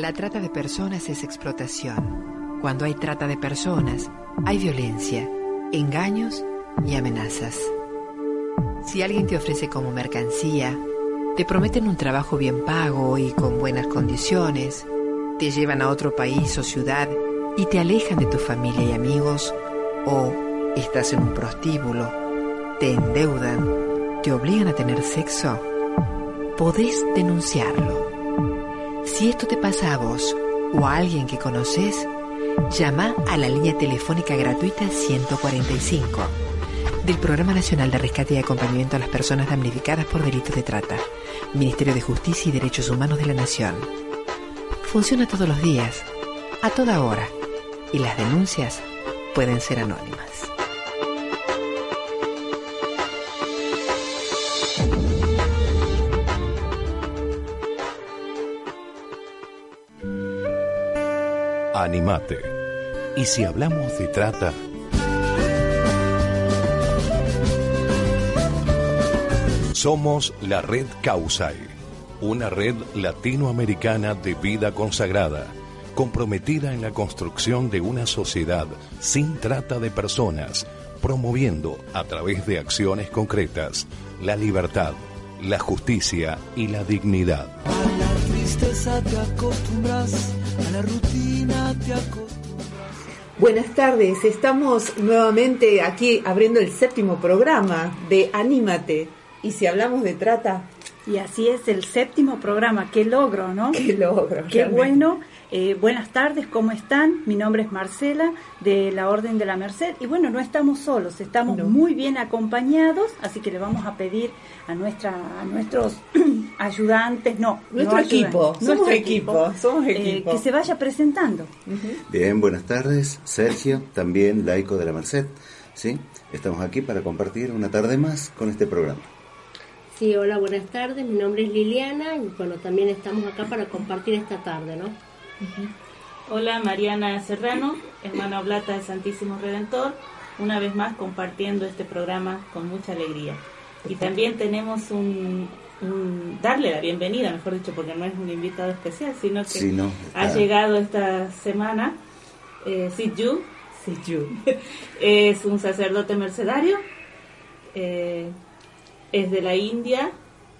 La trata de personas es explotación. Cuando hay trata de personas, hay violencia, engaños y amenazas. Si alguien te ofrece como mercancía, te prometen un trabajo bien pago y con buenas condiciones, te llevan a otro país o ciudad y te alejan de tu familia y amigos, o estás en un prostíbulo, te endeudan, te obligan a tener sexo, podés denunciarlo. Si esto te pasa a vos o a alguien que conoces, llama a la línea telefónica gratuita 145 del Programa Nacional de Rescate y Acompañamiento a las Personas Damnificadas por Delitos de Trata, Ministerio de Justicia y Derechos Humanos de la Nación. Funciona todos los días, a toda hora, y las denuncias pueden ser anónimas. Animate. Y si hablamos de trata, somos la red Causai, una red latinoamericana de vida consagrada, comprometida en la construcción de una sociedad sin trata de personas, promoviendo a través de acciones concretas la libertad, la justicia y la dignidad. A la tristeza te acostumbras, a la rutina te acostumbras. Buenas tardes, estamos nuevamente aquí abriendo el séptimo programa de Anímate. Y si hablamos de trata, Y así es el séptimo programa. Qué logro, ¿no? qué logro. Qué realmente. bueno. Eh, buenas tardes, ¿cómo están? Mi nombre es Marcela de la Orden de la Merced. Y bueno, no estamos solos, estamos No. muy bien acompañados, así que le vamos a pedir a, nuestra, a nuestros ayudantes, no, Nuestro no equipo, ayudantes, somos nuestro equipo, somos eh, equipo. que se vaya presentando. Bien, buenas tardes, Sergio, también laico de la Merced. ¿sí? Estamos aquí para compartir una tarde más con este programa. Sí, hola, buenas tardes. Mi nombre es Liliana y bueno, también estamos acá para compartir esta tarde, ¿no? Hola, Mariana Serrano, hermana Oblata del Santísimo Redentor, una vez más compartiendo este programa con mucha alegría. Y también tenemos un, un- darle la bienvenida, mejor dicho, porque no es un invitado especial, sino que Sí, no, ha llegado esta semana eh, Sid Yu, Sí, yo. es un sacerdote mercedario, eh, es de la India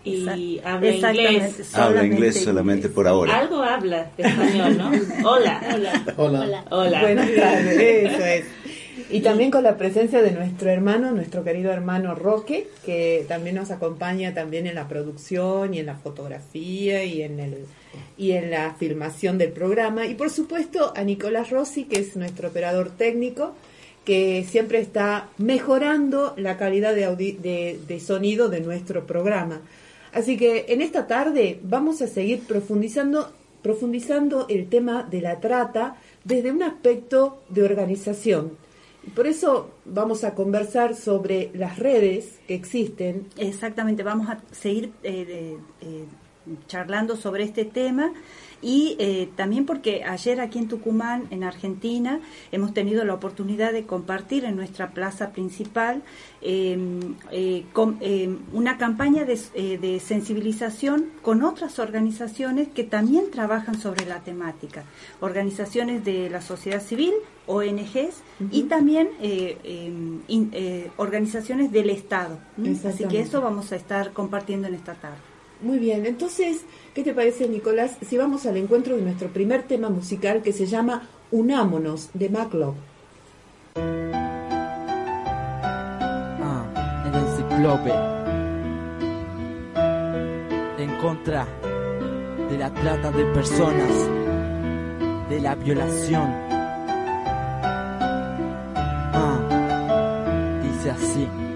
y Exact- habla inglés. Habla solamente inglés solamente por ahora. Algo habla español, ¿no? Hola. Hola. Hola. Hola. Buenas tardes, eso es. Y también con la presencia de nuestro hermano, nuestro querido hermano Roque, que también nos acompaña también en la producción y en la fotografía y en el y en la filmación del programa. Y por supuesto a Nicolás Rossi, que es nuestro operador técnico, que siempre está mejorando la calidad de, audi- de, de sonido de nuestro programa. Así que en esta tarde vamos a seguir profundizando, profundizando el tema de la trata desde un aspecto de organización. Por eso vamos a conversar sobre las redes que existen. Exactamente, vamos a seguir eh, eh, charlando sobre este tema y eh, también porque ayer aquí en Tucumán, en Argentina, hemos tenido la oportunidad de compartir en nuestra plaza principal eh, eh, con- eh, una campaña de, eh, de sensibilización con otras organizaciones que también trabajan sobre la temática, organizaciones de la sociedad civil, ONGs y también eh, eh, in- eh, organizaciones del Estado. Así que eso vamos a estar compartiendo en esta tarde. Muy bien, entonces, ¿qué te parece, Nicolás, si vamos al encuentro de nuestro primer tema musical que se llama Unámonos, de Maclov? Ah, el enciclope. En contra de la trata de personas, de la violación. Ah, dice así.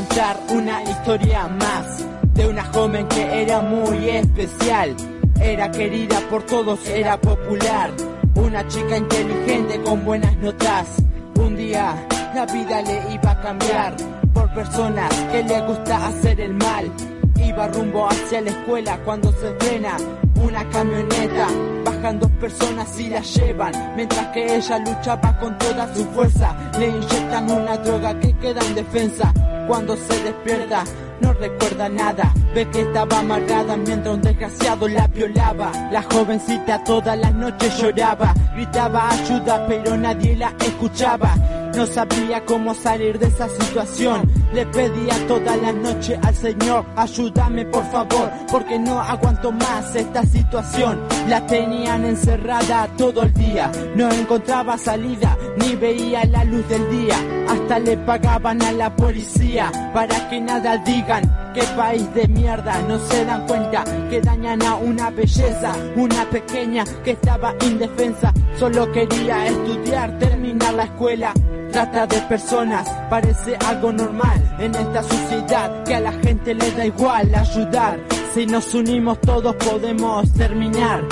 Contar una historia más de una joven que era muy especial. Era querida por todos, era popular. Una chica inteligente con buenas notas. Un día la vida le iba a cambiar por personas que le gusta hacer el mal. Iba rumbo hacia la escuela cuando se frena una camioneta. Baja bajan dos personas y la llevan, mientras que ella luchaba con toda su fuerza. Le inyectan una droga que queda en defensa. Cuando se despierta, no recuerda nada. Ve que estaba amarrada mientras un desgraciado la violaba. La jovencita todas las noches lloraba, gritaba ayuda, pero nadie la escuchaba. No sabía cómo salir de esa situación. Le pedía toda la noche al Señor, ayúdame por favor, porque no aguanto más esta situación. La tenían encerrada todo el día, no encontraba salida, ni veía la luz del día. Hasta le pagaban a la policía para que nada digan. Qué país de mierda, no se dan cuenta que dañan a una belleza, una pequeña que estaba indefensa. Solo quería estudiar, terminar la escuela. Trata de personas parece algo normal en esta sociedad que a la gente le da igual ayudar. Si nos unimos todos podemos terminar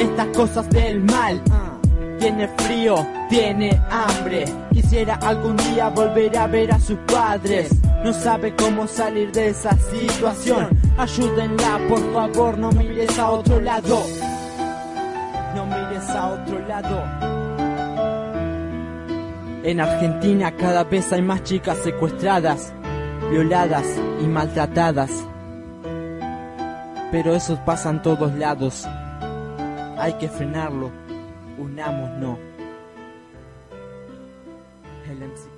estas cosas del mal. Tiene frío, tiene hambre. Quisiera algún día volver a ver a sus padres. No sabe cómo salir de esa situación. Ayúdenla, por favor, no mires a otro lado. No mires a otro lado. En Argentina cada vez hay más chicas secuestradas, violadas y maltratadas. Pero eso pasa en todos lados. Hay que frenarlo. Unamos El MC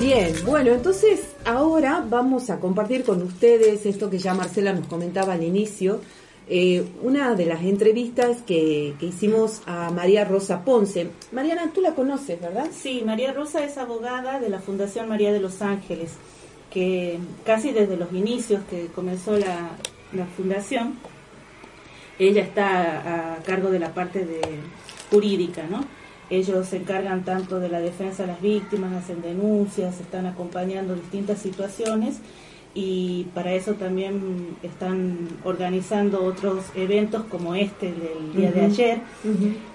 Bien, bueno, entonces ahora vamos a compartir con ustedes esto que ya Marcela nos comentaba al inicio, eh, una de las entrevistas que, que hicimos a María Rosa Ponce. Mariana, tú la conoces, ¿verdad? Sí, María Rosa es abogada de la Fundación María de los Ángeles, que casi desde los inicios que comenzó la, la fundación, ella está a cargo de la parte de jurídica, ¿no? Ellos se encargan tanto de la defensa de las víctimas, hacen denuncias, están acompañando distintas situaciones y para eso también están organizando otros eventos como este del día de ayer.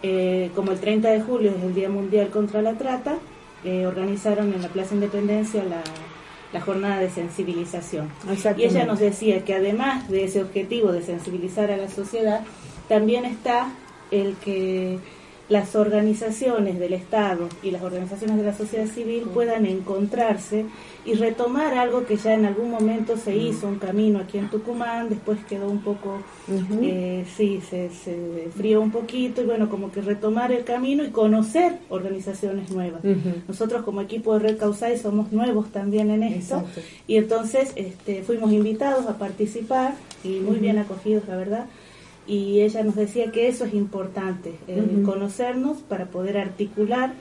Eh, como el 30 de julio es el Día Mundial contra la Trata, eh, organizaron en la Plaza Independencia la, la jornada de sensibilización. Y ella nos decía que además de ese objetivo de sensibilizar a la sociedad, también está el que las organizaciones del Estado y las organizaciones de la sociedad civil puedan encontrarse y retomar algo que ya en algún momento se hizo, un camino aquí en Tucumán, después quedó un poco, eh, sí, se, se frió un poquito y bueno, como que retomar el camino y conocer organizaciones nuevas. Nosotros como equipo de Red Causai somos nuevos también en esto Exacto. y entonces este, fuimos invitados a participar y muy bien acogidos, la verdad. Y ella nos decía que eso es importante, eh, Ujú. conocernos para poder articular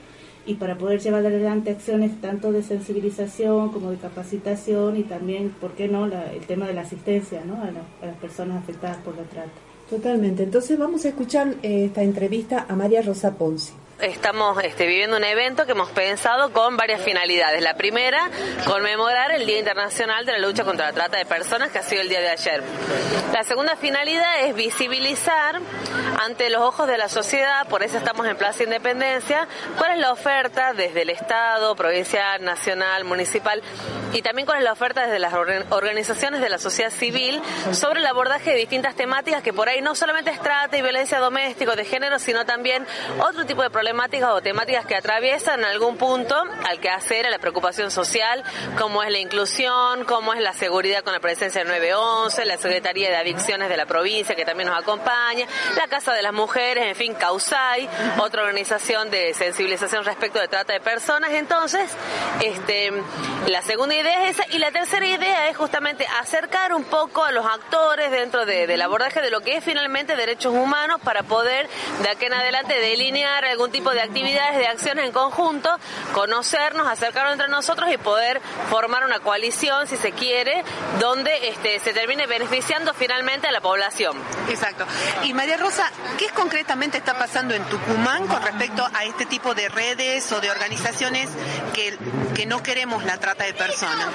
y para poder llevar adelante acciones tanto de sensibilización como de capacitación y también, ¿por qué no?, la- el tema de la asistencia ¿no? a, la- a las personas afectadas por la trata. Totalmente. Entonces vamos a escuchar eh, esta entrevista a María Rosa Ponce. Estamos este, viviendo un evento que hemos pensado con varias finalidades. La primera, conmemorar el Día Internacional de la Lucha contra la Trata de Personas, que ha sido el día de ayer. La segunda finalidad es visibilizar ante los ojos de la sociedad, por eso estamos en Plaza Independencia, cuál es la oferta desde el Estado, provincial, nacional, municipal, y también cuál es la oferta desde las organ- organizaciones de la sociedad civil sobre el abordaje de distintas temáticas que por ahí no solamente es trata y violencia doméstica de género, sino también otro tipo de problemáticas o temáticas que atraviesan algún punto al que hacer a la preocupación social, como es la inclusión, como es la seguridad con la presencia del 911, la Secretaría de Adicciones de la provincia que también nos acompaña, la Casa de las Mujeres, en fin, CAUSAI, otra organización de sensibilización respecto de trata de personas. Entonces, este, la segunda idea es esa y la tercera idea es justamente acercar un poco a los actores dentro de- del abordaje de lo que es finalmente derechos humanos para poder de aquí en adelante delinear algún tipo de actividades, de acciones en conjunto, conocernos, acercarnos entre nosotros y poder formar una coalición, si se quiere, donde este, se termine beneficiando finalmente a la población. Exacto. Y María Rosa, ¿qué concretamente está pasando en Tucumán con respecto a este tipo de redes o de organizaciones que, que no queremos la trata de personas?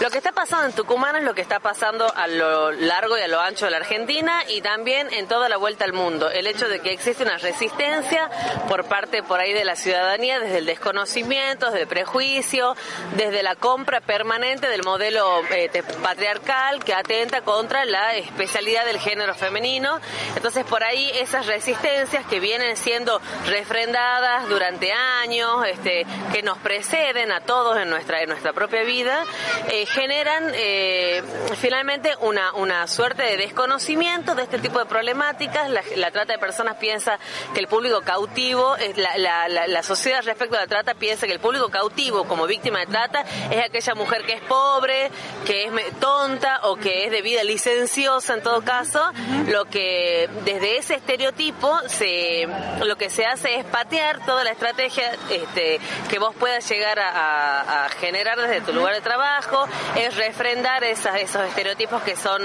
Lo que está pasando en Tucumán es lo que está pasando a lo largo y a lo ancho de la Argentina y también en toda la vuelta al mundo. El hecho de que existe una resistencia por parte por ahí de la ciudadanía desde el desconocimiento, desde el prejuicio, desde la compra permanente del modelo eh, patriarcal que atenta contra la especialidad del género femenino. Entonces por ahí esas resistencias que vienen siendo refrendadas durante años, este, que nos preceden a todos en nuestra, nuestra propia vida, eh, generan eh, finalmente una, una suerte de desconocimiento de este tipo de problemáticas. La, trata de personas piensa que el público cautivo, la, la, la, sociedad respecto a la trata piensa que el público cautivo como víctima de trata es aquella mujer que es pobre, que es tonta o que es de vida licenciosa en todo caso, lo que desde ese estereotipo se, lo que se hace es patear toda la estrategia este, que vos puedas llegar a, generar desde tu lugar de trabajo, es refrendar esas, esos estereotipos que son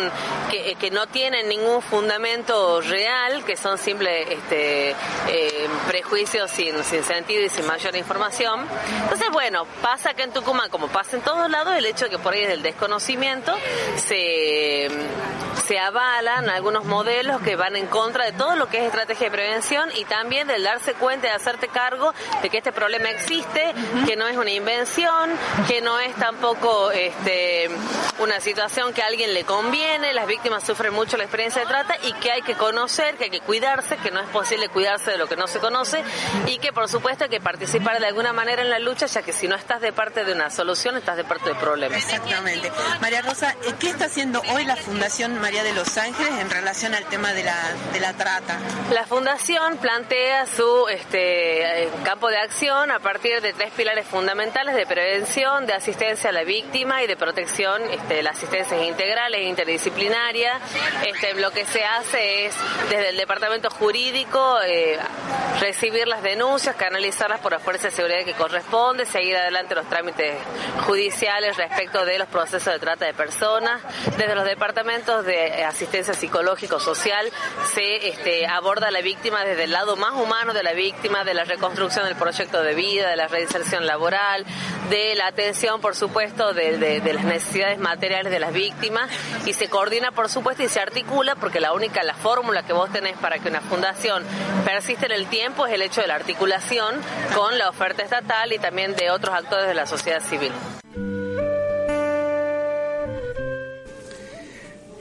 que, que no tienen ningún fundamento real, que son simples este, eh, prejuicios sin, sin sentido y sin mayor información. Entonces, bueno, pasa que en Tucumán, como pasa en todos lados, el hecho de que por ahí es el desconocimiento se, se avalan algunos modelos que van en contra de todo lo que es estrategia de prevención y también del darse cuenta de hacerte cargo de que este problema existe, que no es una invención, que no es tampoco este, una situación que a alguien le conviene, las víctimas sufren mucho la experiencia de trata y que hay que conocer, que hay que cuidarse, que no es posible cuidarse de lo que no se conoce y que por supuesto hay que participar de alguna manera en la lucha, ya que si no estás de parte de una solución, estás de parte del problema. Exactamente. María Rosa, ¿qué está haciendo hoy la Fundación María de los Ángeles en relación al tema de la, de la trata? La Fundación plantea su este, campo de acción a partir de tres pilares fundamentales de prevención, de asistencia a la víctima y de protección, este, la asistencia integral e interdisciplinaria. Este, lo que se hace es desde el departamento jurídico eh, recibir las denuncias, canalizarlas por la fuerza de seguridad que corresponde, seguir adelante los trámites judiciales respecto de los procesos de trata de personas. Desde los departamentos de asistencia psicológico-social se este, aborda la víctima desde el lado más humano de la víctima, de la reconstrucción del proyecto de vida, de la reinserción laboral, de la atención, por supuesto, de, las necesidades materiales de las víctimas y se coordina, por supuesto, y se articula porque la única, la fórmula que vos tenés para que una fundación persiste en el tiempo es el hecho de articulación con la oferta estatal y también de otros actores de la sociedad civil.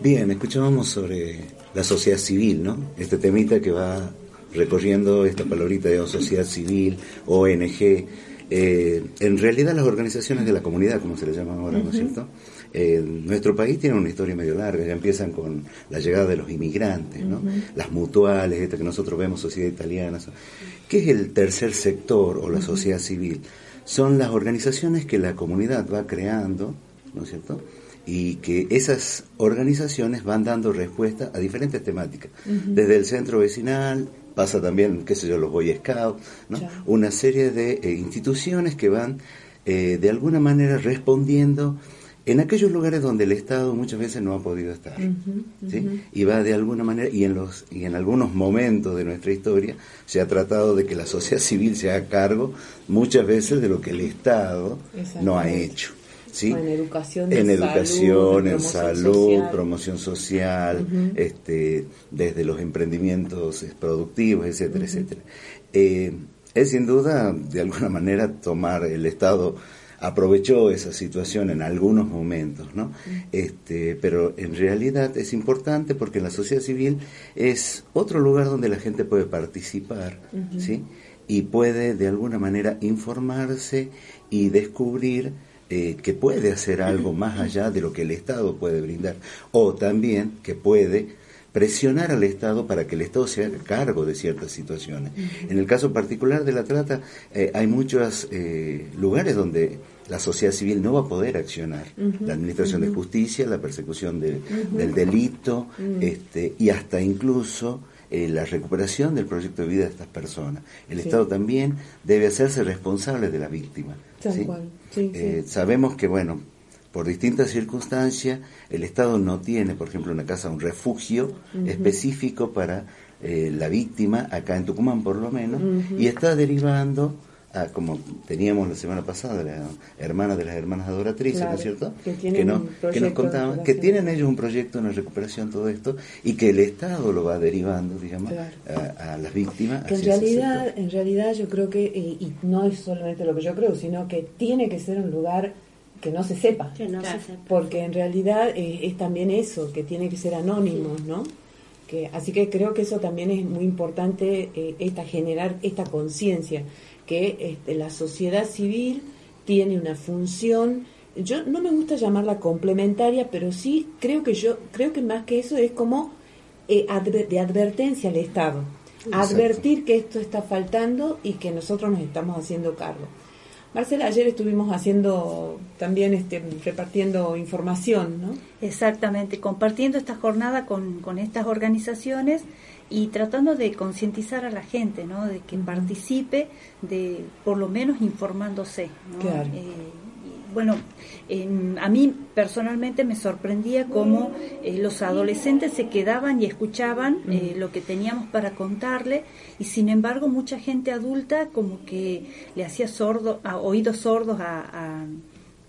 Bien, escuchábamos sobre la sociedad civil, ¿no? Este temita que va recorriendo esta palabrita de sociedad civil, ONG. Eh, en realidad las organizaciones de la comunidad, como se le llama ahora, ¿no es cierto? Eh, nuestro país tiene una historia medio larga, ya empiezan con la llegada de los inmigrantes, ¿no? Las mutuales, estas que nosotros vemos, sociedad italiana. ¿Qué es el tercer sector o la sociedad civil? Son las organizaciones que la comunidad va creando, ¿no es cierto? y que esas organizaciones van dando respuesta a diferentes temáticas, desde el centro vecinal, pasa también, qué sé yo, los Boy Scouts, ¿no? una serie de eh, instituciones que van eh, de alguna manera respondiendo en aquellos lugares donde el Estado muchas veces no ha podido estar. ¿sí? Y va de alguna manera, y en, los, y en algunos momentos de nuestra historia se ha tratado de que la sociedad civil se haga cargo muchas veces de lo que el Estado no ha hecho. ¿sí? En educación, en, educación, en salud, promoción social, este, desde los emprendimientos productivos, etcétera, etcétera. Eh, es sin duda, de alguna manera, tomar el Estado aprovechó esa situación en algunos momentos, ¿no? Este, pero en realidad es importante porque la sociedad civil es otro lugar donde la gente puede participar, ¿sí? Y puede de alguna manera informarse y descubrir eh, que puede hacer algo más allá de lo que el Estado puede brindar, o también que puede presionar al Estado para que el Estado se haga cargo de ciertas situaciones. En el caso particular de la trata, eh, hay muchos eh, lugares donde la sociedad civil no va a poder accionar. La administración de justicia, la persecución del delito, este, y hasta incluso la recuperación del proyecto de vida de estas personas. El Estado también debe hacerse responsable de la víctima. Eh, sabemos que, bueno, por distintas circunstancias, el Estado no tiene, por ejemplo, una casa, un refugio específico para eh, la víctima, acá en Tucumán por lo menos, y está derivando como teníamos la semana pasada, la hermana de las hermanas adoratrices, ¿no es cierto? Que, que, nos, que nos contaban que tienen ellos un proyecto, una recuperación, todo esto, y que el Estado lo va derivando, digamos, a, las víctimas. Que en realidad, en realidad yo creo que, y no es solamente lo que yo creo, sino que tiene que ser un lugar que no se sepa. Que no se sepa. Porque en realidad eh, es también eso, que tiene que ser anónimo, ¿no? Que, así que creo que eso también es muy importante, eh, esta, generar esta conciencia que este, la sociedad civil tiene una función yo no me gusta llamarla complementaria pero sí creo que yo creo que más que eso es como eh, de advertencia al Estado advertir que esto está faltando y que nosotros nos estamos haciendo cargo Marcela, ayer estuvimos haciendo también este, repartiendo información, ¿no? Exactamente, compartiendo esta jornada con, con estas organizaciones y tratando de concientizar a la gente, ¿no? De que participe, de por lo menos informándose, ¿no? Eh, bueno, a mí personalmente me sorprendía cómo eh, los adolescentes se quedaban y escuchaban eh, lo que teníamos para contarle y sin embargo mucha gente adulta como que le hacía sordo, a, oídos sordos a a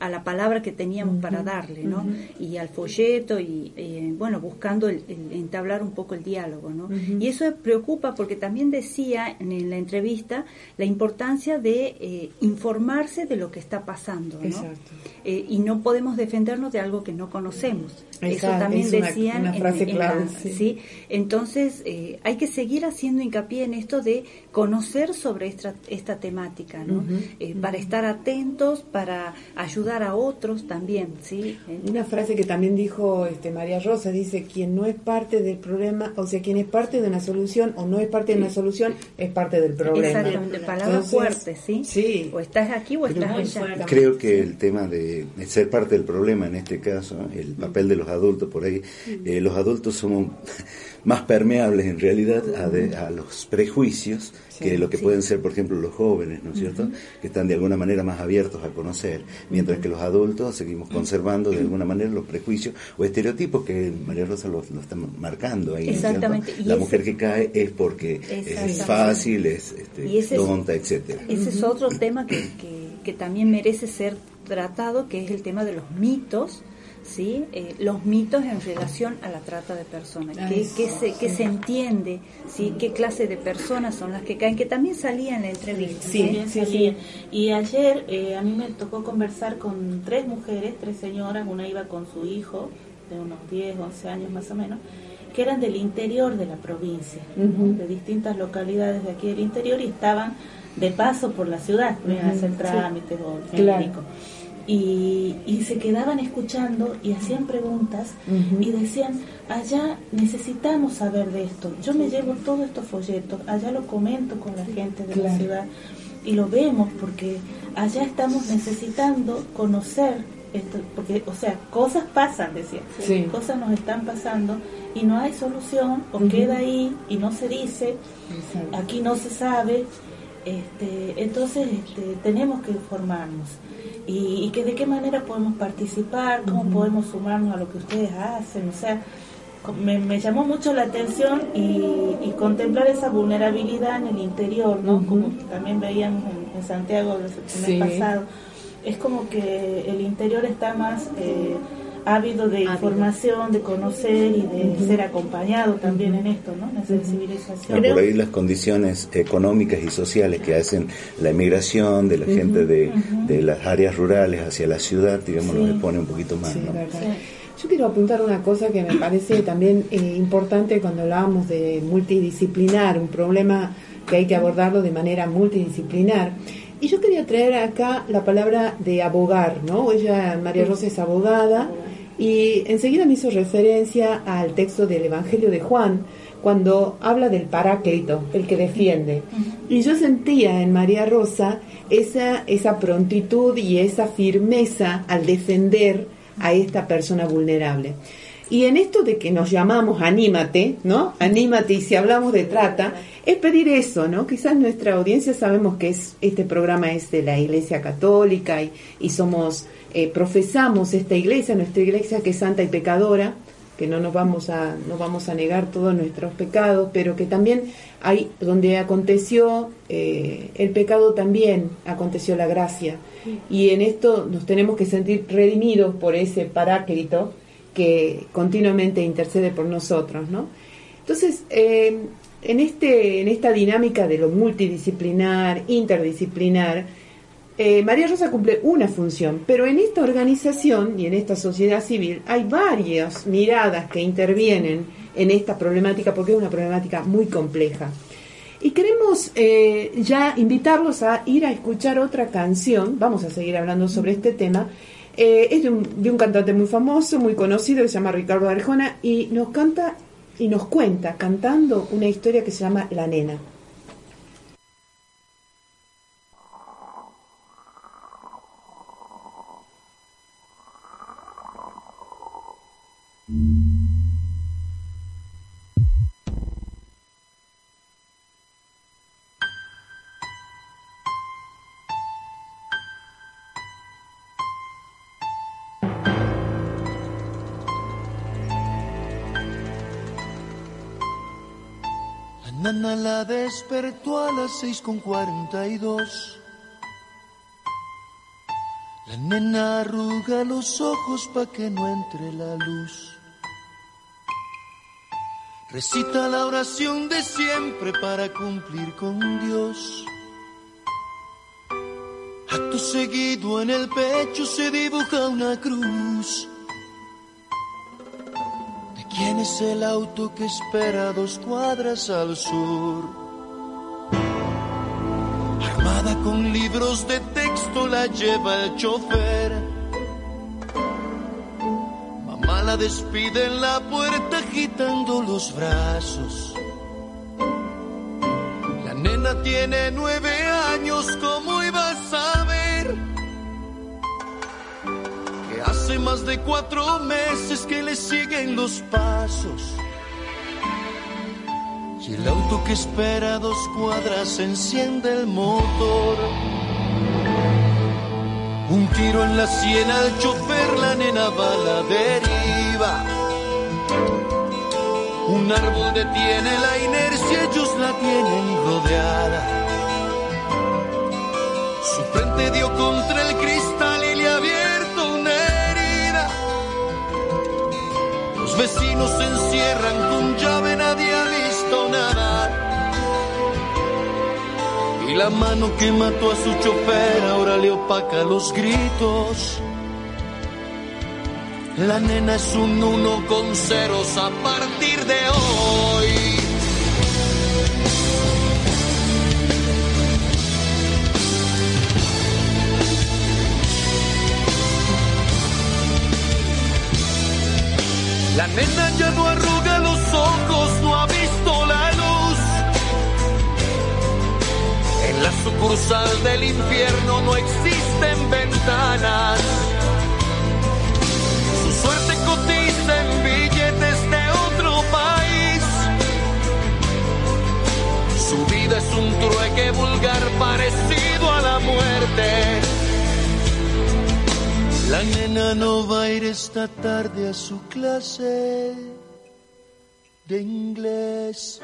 la palabra que teníamos para darle, ¿no? Y al folleto y, eh, bueno, buscando el, entablar un poco el diálogo, ¿no? Y eso preocupa porque también decía en, la entrevista la importancia de eh, informarse de lo que está pasando, ¿no? Eh, y no podemos defendernos de algo que no conocemos. eso también decían una frase clave, sí. Entonces, hay que seguir haciendo hincapié en esto de conocer sobre esta, esta temática, ¿no? para estar atentos, para ayudar a otros también, ¿sí? Una frase que también dijo este María Rosa, dice, quien no es parte del problema, o sea, quien es parte de una solución o no es parte de una solución, es parte del problema. Exactamente, palabras fuertes, ¿sí? Sí. O estás aquí o estás allá. Creo que el tema de ser parte del problema, en este caso, el papel de los adultos por ahí, eh, los adultos somos más permeables en realidad a, a los prejuicios que lo que pueden ser, por ejemplo, los jóvenes, ¿no es cierto? Que están de alguna manera más abiertos a conocer, mientras que los adultos seguimos conservando de alguna manera los prejuicios o estereotipos que María Rosa lo, lo está marcando ahí. Exactamente. La mujer que cae es porque es fácil, es este, tonta, etcétera. Ese es otro tema que, que también merece ser tratado, que es el tema de los mitos ¿sí? Eh, los mitos en relación a la trata de personas, ¿Qué, se, qué se entiende, ¿sí? qué clase de personas son las que caen, que también salía en la entrevista. Sí, sí, Y ayer eh, a mí me tocó conversar con tres mujeres, tres señoras, una iba con su hijo de unos 10, 11 años más o menos, que eran del interior de la provincia, de distintas localidades de aquí del interior y estaban de paso por la ciudad, venían a hacer trámites o médicos y, se quedaban escuchando y hacían preguntas y decían, allá necesitamos saber de esto. Yo me llevo todos estos folletos, allá lo comento con la gente de la ciudad y lo vemos porque allá estamos necesitando conocer esto, porque, o sea, cosas pasan, decía, cosas nos están pasando y no hay solución o queda ahí y no se dice, aquí no se sabe, este, entonces este, tenemos que informarnos y, que de qué manera podemos participar, cómo podemos sumarnos a lo que ustedes hacen, o sea, me, llamó mucho la atención y, contemplar esa vulnerabilidad en el interior, ¿no? Como también veíamos en, Santiago el mes pasado, es como que el interior está más... Eh, ávido de información, de conocer y de ser acompañado también en esto, ¿no? La sensibilización. por ahí las condiciones económicas y sociales que hacen la emigración de la gente de, de, las áreas rurales hacia la ciudad, digamos, lo pone un poquito más, ¿no? Yo quiero apuntar una cosa que me parece también eh, importante cuando hablábamos de multidisciplinar, un problema que hay que abordarlo de manera multidisciplinar. Y yo quería traer acá la palabra de abogar, ¿no? Ella, María Rosa, es abogada y enseguida me hizo referencia al texto del Evangelio de Juan, cuando habla del paráclito, el que defiende. Y yo sentía en María Rosa esa, esa prontitud y esa firmeza al defender a esta persona vulnerable. Y en esto de que nos llamamos anímate, ¿no? Anímate y si hablamos de trata, es pedir eso, ¿no? Quizás nuestra audiencia sabemos que es, este programa es de la Iglesia Católica y, y somos eh, profesamos esta iglesia, nuestra iglesia que es santa y pecadora, que no nos vamos a, no vamos a negar todos nuestros pecados, pero que también hay donde aconteció eh, el pecado también aconteció la gracia. Y en esto nos tenemos que sentir redimidos por ese paráclito que continuamente intercede por nosotros, ¿no? Entonces, eh, en, este, en esta dinámica de lo multidisciplinar, interdisciplinar, eh, María Rosa cumple una función, pero en esta organización y en esta sociedad civil hay varias miradas que intervienen en esta problemática porque es una problemática muy compleja. Y queremos eh, ya invitarlos a ir a escuchar otra canción, vamos a seguir hablando sobre este tema, eh, es de un, de un, cantante muy famoso, muy conocido, que se llama Ricardo Arjona, y nos canta y nos cuenta cantando una historia que se llama La Nena. Nana la despertó a las seis con cuarenta y dos. La nena arruga los ojos pa' que no entre la luz. Recita la oración de siempre para cumplir con Dios. Acto seguido en el pecho se dibuja una cruz. ¿Quién es el auto que espera dos cuadras al sur? Armada con libros de texto la lleva el chofer. Mamá la despide en la puerta agitando los brazos. La nena tiene nueve años, ¿cómo más de cuatro meses que le siguen los pasos. Y el auto que espera dos cuadras enciende el motor. Un tiro en la sien al chofer, la nena va a la deriva. Un árbol detiene la inercia, ellos la tienen rodeada. Su frente dio contra el cristal Los vecinos se encierran con llave, nadie ha visto nada. Y la mano que mató a su chofer ahora le opaca los gritos. La nena es un uno con ceros a partir de hoy. Nena ya no arruga los ojos, no ha visto la luz. En la sucursal del infierno no existen ventanas. Su suerte cotiza en billetes de otro país. Su vida es un trueque vulgar parecido a la muerte. La nena no va a ir esta tarde a su clase de inglés.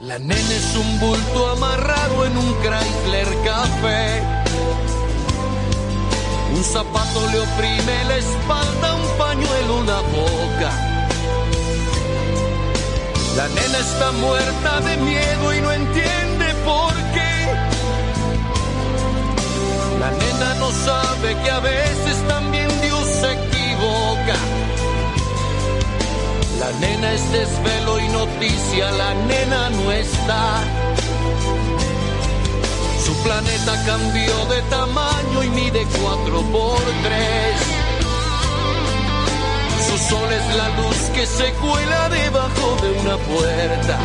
La nena es un bulto amarrado en un Chrysler Un zapato le oprime la espalda, un pañuelo la boca. La nena está muerta de miedo y no entiende por qué. La nena no sabe que a veces también Dios se equivoca. La nena es desvelo y noticia, la nena no está. Su planeta cambió de tamaño y mide cuatro por tres. Su sol es la luz que se cuela debajo de una puerta.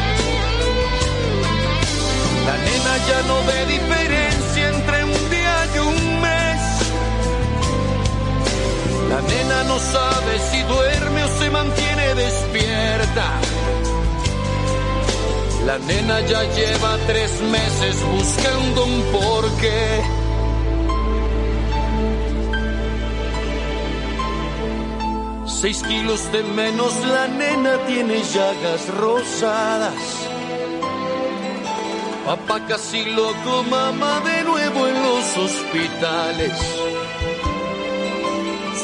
La nena ya no ve diferencia entre un día y un mes. La nena no sabe si duerme o se mantiene despierta. La nena ya lleva tres meses buscando un porqué. Seis kilos de menos, la nena tiene llagas rosadas. Papá casi loco, mamá de nuevo en los hospitales.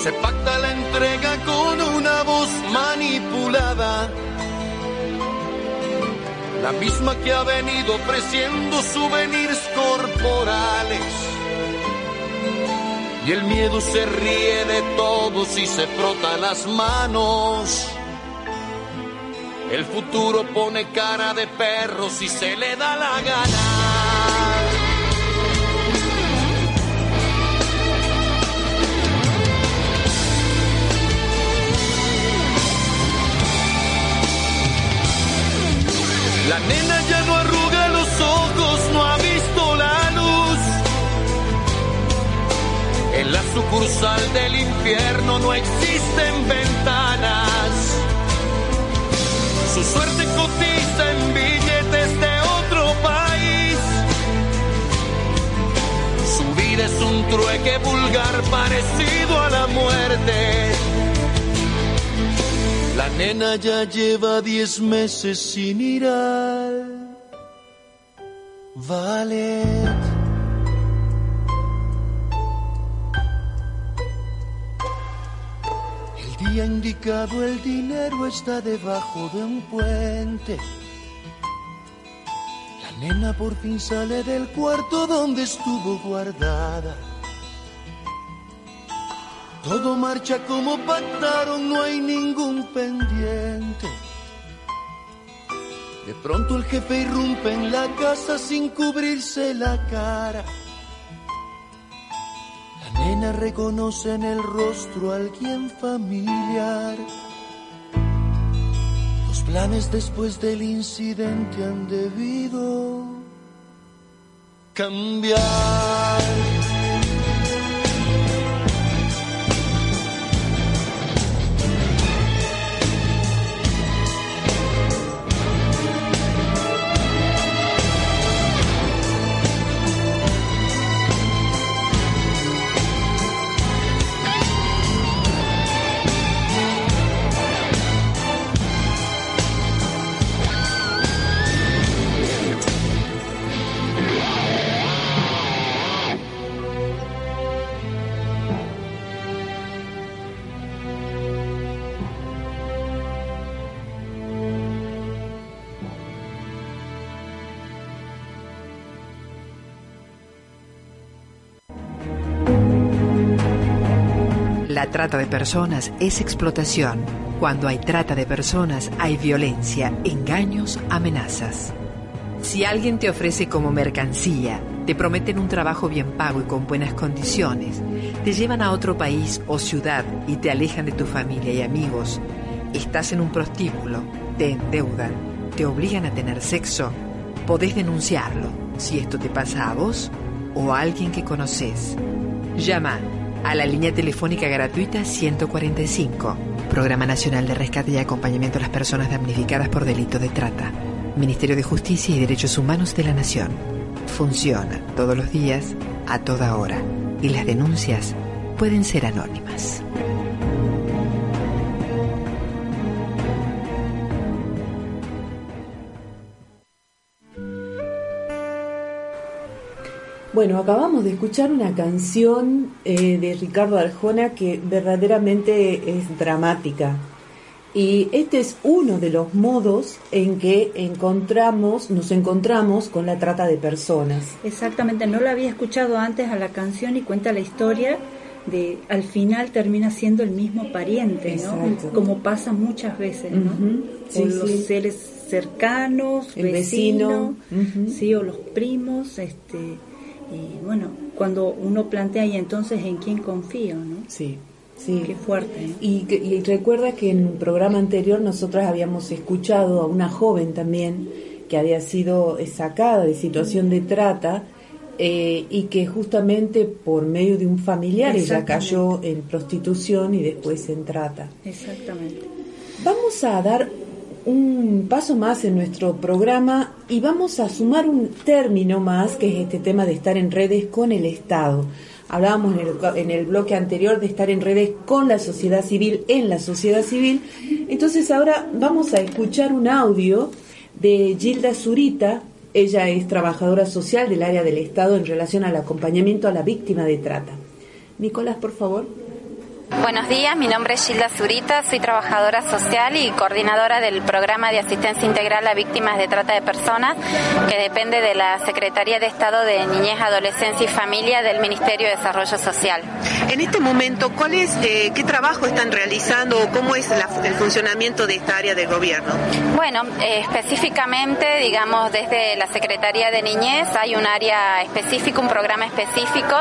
Se pacta la entrega con una voz manipulada. La misma que ha venido ofreciendo souvenirs corporales. Y el miedo se ríe de todos y se frota las manos. El futuro pone cara de perro si se le da la gana. La nena ya la sucursal del infierno no existen ventanas. Su suerte cotiza en billetes de otro país. Su vida es un trueque vulgar parecido a la muerte. La nena ya lleva diez meses sin ir al. Día indicado el dinero está debajo de un puente. La nena por fin sale del cuarto donde estuvo guardada. Todo marcha como pactaron, no hay ningún pendiente. De pronto el jefe irrumpe en la casa sin cubrirse la cara. Nena reconoce en el rostro a alguien familiar. Los planes después del incidente han debido cambiar. La trata de personas es explotación. Cuando hay trata de personas hay violencia, engaños, amenazas. Si alguien te ofrece como mercancía, te prometen un trabajo bien pago y con buenas condiciones, te llevan a otro país o ciudad y te alejan de tu familia y amigos, estás en un prostíbulo, te endeudan, te obligan a tener sexo, podés denunciarlo si esto te pasa a vos o a alguien que conoces. Llama a la línea telefónica gratuita 145, Programa Nacional de Rescate y Acompañamiento a las Personas Damnificadas por Delito de Trata, Ministerio de Justicia y Derechos Humanos de la Nación. Funciona todos los días, a toda hora, y las denuncias pueden ser anónimas. Bueno, acabamos de escuchar una canción eh, de Ricardo Arjona que verdaderamente es dramática. Y este es uno de los modos en que encontramos, nos encontramos con la trata de personas. Exactamente, no la había escuchado antes a la canción y cuenta la historia de al final termina siendo el mismo pariente, ¿no? Como pasa muchas veces, ¿no? Sí, o los seres cercanos, El vecino. Sí, o los primos, este, y bueno, cuando uno plantea y entonces en quién confío, ¿no? Sí, sí. Qué fuerte. Y, y recuerda que en un programa anterior nosotras habíamos escuchado a una joven también que había sido sacada de situación de trata eh, y que justamente por medio de un familiar ella cayó en prostitución y después en trata. Exactamente. Vamos a dar un paso más en nuestro programa y vamos a sumar un término más que es este tema de estar en redes con el Estado. Hablábamos en el, en el bloque anterior de estar en redes con la sociedad civil, en la sociedad civil. Entonces ahora vamos a escuchar un audio de Gilda Zurita, ella es trabajadora social del área del Estado en relación al acompañamiento a la víctima de trata. Nicolás, por favor. Buenos días, mi nombre es Gilda Zurita, soy trabajadora social y coordinadora del programa de asistencia integral a víctimas de trata de personas que depende de la Secretaría de Estado de Niñez, Adolescencia y Familia del Ministerio de Desarrollo Social. En este momento, ¿cuál es, eh, ¿qué trabajo están realizando o cómo es el funcionamiento de esta área del gobierno? Bueno, eh, específicamente, digamos, desde la Secretaría de Niñez hay un área específica, un programa específico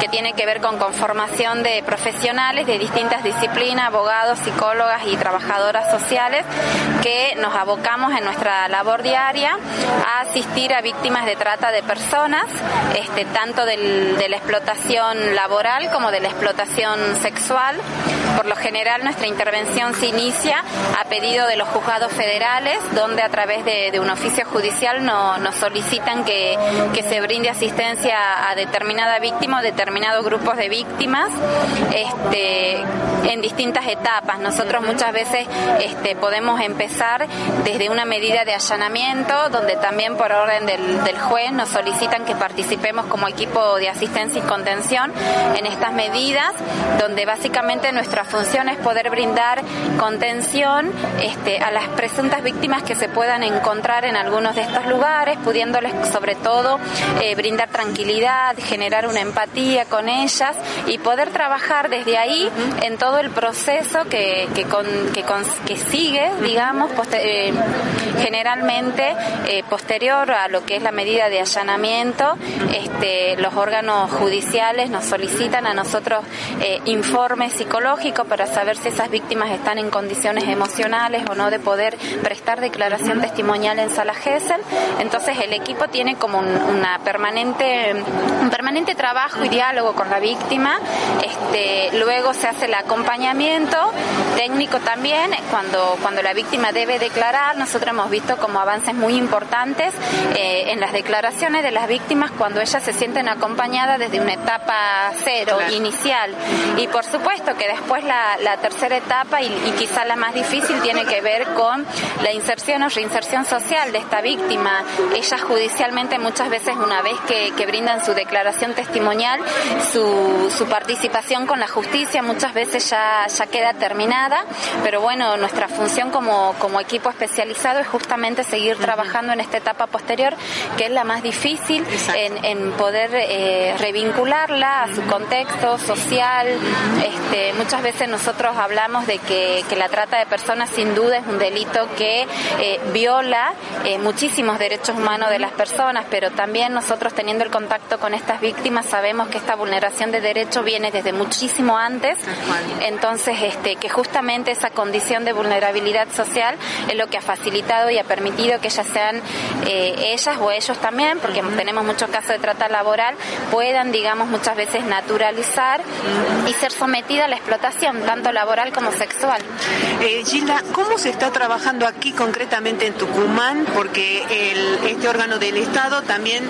que tiene que ver con conformación de profesionales de distintas disciplinas, abogados, psicólogas y trabajadoras sociales, que nos abocamos en nuestra labor diaria a asistir a víctimas de trata de personas, este, tanto de la explotación laboral como de la explotación sexual. Por lo general nuestra intervención se inicia a pedido de los juzgados federales, donde a través de, un oficio judicial nos solicitan que, que, se brinde asistencia a determinada víctima o determinados grupos de víctimas. Este, en distintas etapas. Nosotros muchas veces este, podemos empezar desde una medida de allanamiento, donde también por orden del, del juez nos solicitan que participemos como equipo de asistencia y contención en estas medidas, donde básicamente nuestra función es poder brindar contención este, a las presuntas víctimas que se puedan encontrar en algunos de estos lugares, pudiéndoles sobre todo eh, brindar tranquilidad, generar una empatía con ellas y poder trabajar desde ahí en todo el proceso que, que, con, que, que sigue, digamos, eh, generalmente eh, posterior a lo que es la medida de allanamiento, este, los órganos judiciales nos solicitan a nosotros eh, informes psicológicos para saber si esas víctimas están en condiciones emocionales o no de poder prestar declaración testimonial en sala Gesell. Entonces el equipo tiene como una permanente, un permanente trabajo y diálogo con la víctima. Este, luego se hace el acompañamiento técnico también cuando, cuando la víctima debe declarar. Nosotros hemos visto como avances muy importantes eh, en las declaraciones de las víctimas cuando ellas se sienten acompañadas desde una etapa cero, inicial. Y por supuesto que después la, la tercera etapa y, y quizá la más difícil tiene que ver con la inserción o reinserción social de esta víctima. Ellas judicialmente muchas veces una vez que, que brindan su declaración testimonial, su, su participación con la justicia muchas veces ya, ya queda terminada, pero bueno, nuestra función como, como equipo especializado es justamente seguir trabajando en esta etapa posterior, que es la más difícil en, en, poder eh, revincularla a su contexto social. Este, muchas veces nosotros hablamos de que, que, la trata de personas sin duda es un delito que eh, viola eh, muchísimos derechos humanos de las personas, pero también nosotros teniendo el contacto con estas víctimas sabemos que esta vulneración de derechos viene desde muchísimo antes entonces, este, que justamente esa condición de vulnerabilidad social es lo que ha facilitado y ha permitido que ellas sean, eh, ellas o ellos también, porque tenemos muchos casos de trata laboral, puedan, digamos, muchas veces naturalizar y ser sometida a la explotación, tanto laboral como sexual. Eh, Gilda, ¿cómo se está trabajando aquí concretamente en Tucumán? Porque el, este órgano del Estado también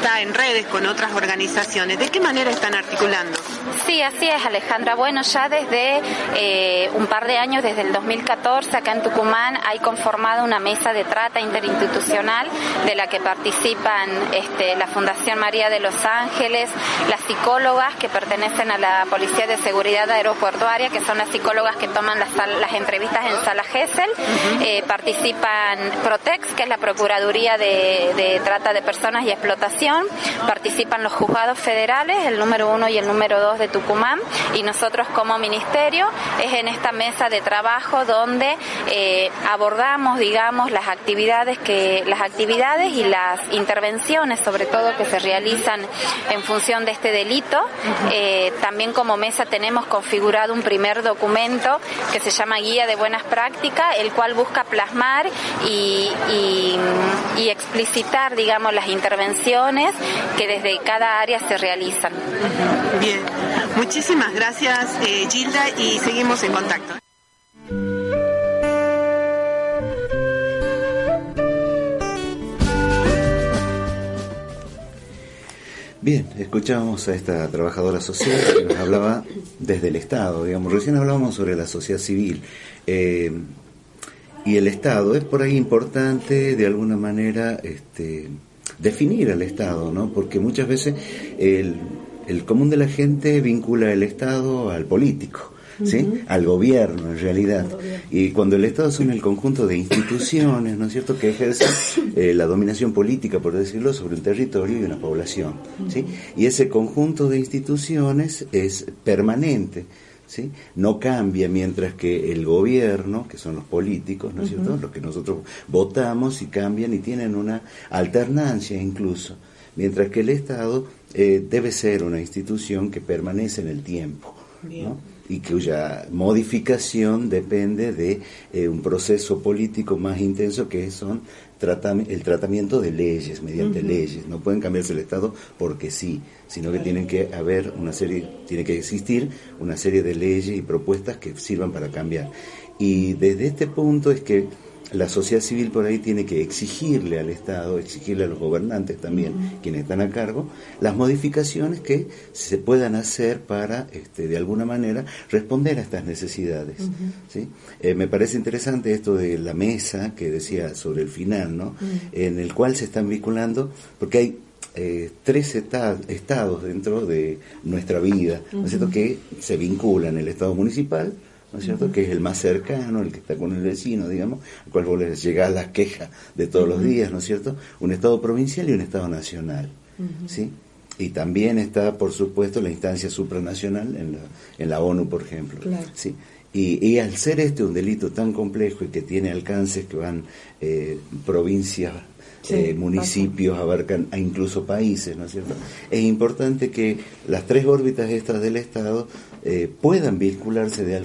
está en redes con otras organizaciones. ¿De qué manera están articulando? Sí, así es, Alejandra. Bueno, ya desde eh, un par de años, desde el 2014, acá en Tucumán hay conformado una mesa de trata interinstitucional de la que participan este, la Fundación María de los Ángeles, las psicólogas que pertenecen a la Policía de Seguridad Aeroportuaria, que son las psicólogas que toman las, las entrevistas en Sala Gesell, eh, participan Protex, que es la Procuraduría de, de Trata de Personas y Explotación, participan los juzgados federales, el número uno y el número dos de Tucumán, y nosotros como ministerio es en esta mesa de trabajo donde eh, abordamos, digamos, las actividades que las actividades y las intervenciones, sobre todo que se realizan en función de este delito. Eh, también como mesa tenemos configurado un primer documento que se llama Guía de Buenas Prácticas, el cual busca plasmar y, y, y explicitar, digamos, las intervenciones acciones que desde cada área se realizan. Bien, muchísimas gracias eh, Gilda y seguimos en contacto. Bien, escuchábamos a esta trabajadora social que nos hablaba desde el Estado, digamos, recién hablábamos sobre la sociedad civil. Eh, y el Estado es por ahí importante de alguna manera este, definir al Estado, ¿no? Porque muchas veces el, el común de la gente vincula el Estado al político. ¿sí? al gobierno en realidad. Y cuando el Estado son el conjunto de instituciones, ¿no es cierto?, que ejercen eh, la dominación política, por decirlo, sobre un territorio y una población. ¿sí? Y ese conjunto de instituciones es permanente. ¿Sí? no cambia mientras que el gobierno, que son los políticos, ¿no es cierto?, los que nosotros votamos y cambian y tienen una alternancia incluso, mientras que el Estado eh, debe ser una institución que permanece en el tiempo. ¿no? y cuya modificación depende de eh, un proceso político más intenso que son el tratamiento de leyes, mediante leyes. No pueden cambiarse el Estado porque sí, sino que tienen que haber una serie, tiene que existir una serie de leyes y propuestas que sirvan para cambiar. Y desde este punto es que la sociedad civil por ahí tiene que exigirle al Estado, exigirle a los gobernantes también, quienes están a cargo, las modificaciones que se puedan hacer para, este, de alguna manera, responder a estas necesidades. ¿sí? Eh, me parece interesante esto de la mesa que decía sobre el final, ¿no? En el cual se están vinculando, porque hay eh, tres estados dentro de nuestra vida, ¿no es cierto?, que se vinculan, el estado municipal, ¿no es cierto? Que es el más cercano, el que está con el vecino, digamos, al cual vos les llegás las quejas de todos los días, ¿no es cierto? Un Estado provincial y un Estado nacional, ¿sí? Y también está, por supuesto, la instancia supranacional en la, en la ONU, por ejemplo, ¿sí? Y, y, al ser este un delito tan complejo y que tiene alcances que van eh, provincias, eh, municipios, abarcan a incluso países, ¿no es cierto? Es importante que las tres órbitas estas del Estado eh, puedan vincularse de,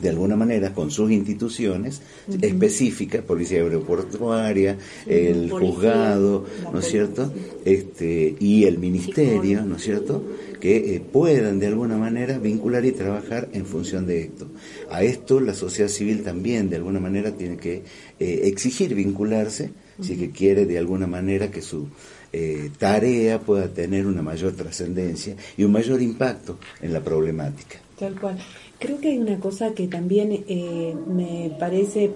de alguna manera con sus instituciones específicas, policía aeroportuaria, el juzgado, ¿no es cierto? Este, y el ministerio, ¿no es cierto? Que eh, puedan de alguna manera vincular y trabajar en función de esto. A esto la sociedad civil también de alguna manera tiene que eh, exigir vincularse si que quiere de alguna manera que su eh, tarea pueda tener una mayor trascendencia y un mayor impacto en la problemática. Tal cual. Creo que hay una cosa que también eh, me parece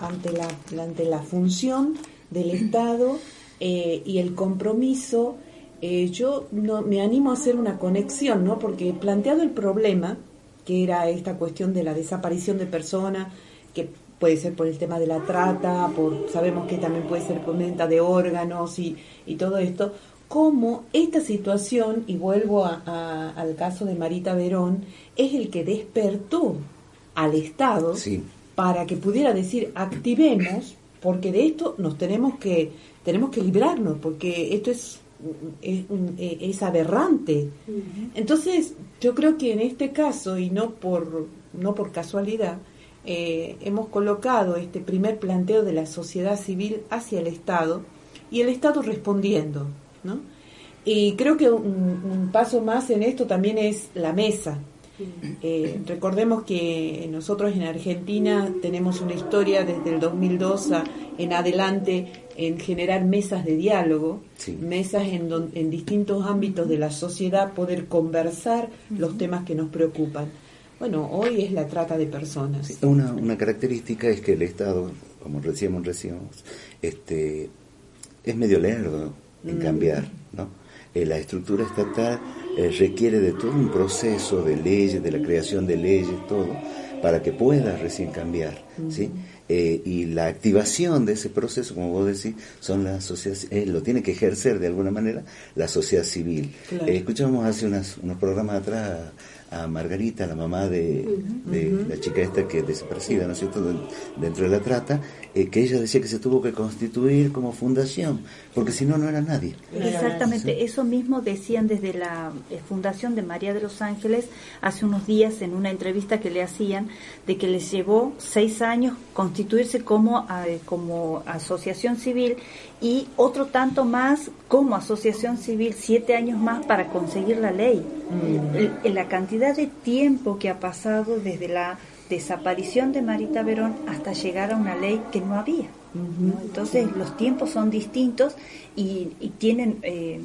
ante la, ante la función del Estado eh, y el compromiso, eh, yo no, me animo a hacer una conexión, ¿no? Porque planteado el problema, que era esta cuestión de la desaparición de personas, que puede ser por el tema de la trata, por sabemos que también puede ser por venta de órganos y, y todo esto, cómo esta situación, y vuelvo al caso de Marita Verón, es el que despertó al Estado para que pudiera decir activemos, porque de esto nos tenemos que, tenemos que librarnos, porque esto es, es, aberrante. Entonces, yo creo que en este caso, y no por, no por casualidad, eh, hemos colocado este primer planteo de la sociedad civil hacia el Estado y el Estado respondiendo. ¿No? Y creo que un, paso más en esto también es la mesa. Eh, recordemos que nosotros en Argentina tenemos una historia desde el 2002 en adelante en generar mesas de diálogo, mesas en, en distintos ámbitos de la sociedad poder conversar los temas que nos preocupan. Bueno, hoy es la trata de personas. una, una característica es que el Estado, como decíamos recién, este, es medio lerdo en cambiar, ¿no? Eh, la estructura estatal eh, requiere de todo un proceso de leyes, de la creación de leyes, todo, para que pueda recién cambiar. ¿sí? Eh, y la activación de ese proceso, como vos decís, son las sociedades, lo tiene que ejercer de alguna manera la sociedad civil. escuchamos hace unos programas atrás a Margarita, la mamá de, la chica esta que es desaparecida, ¿no es cierto?, dentro de la trata, eh, que ella decía que se tuvo que constituir como fundación, porque si no, no era nadie. Exactamente, eso mismo decían desde la eh, Fundación de María de los Ángeles hace unos días en una entrevista que le hacían, de que les llevó seis años constituirse como, eh, como asociación civil y otro tanto más como asociación civil, siete años más para conseguir la ley. Mm. la cantidad de tiempo que ha pasado desde la desaparición de Marita Verón hasta llegar a una ley que no había. Entonces los tiempos son distintos y, tienen... Eh,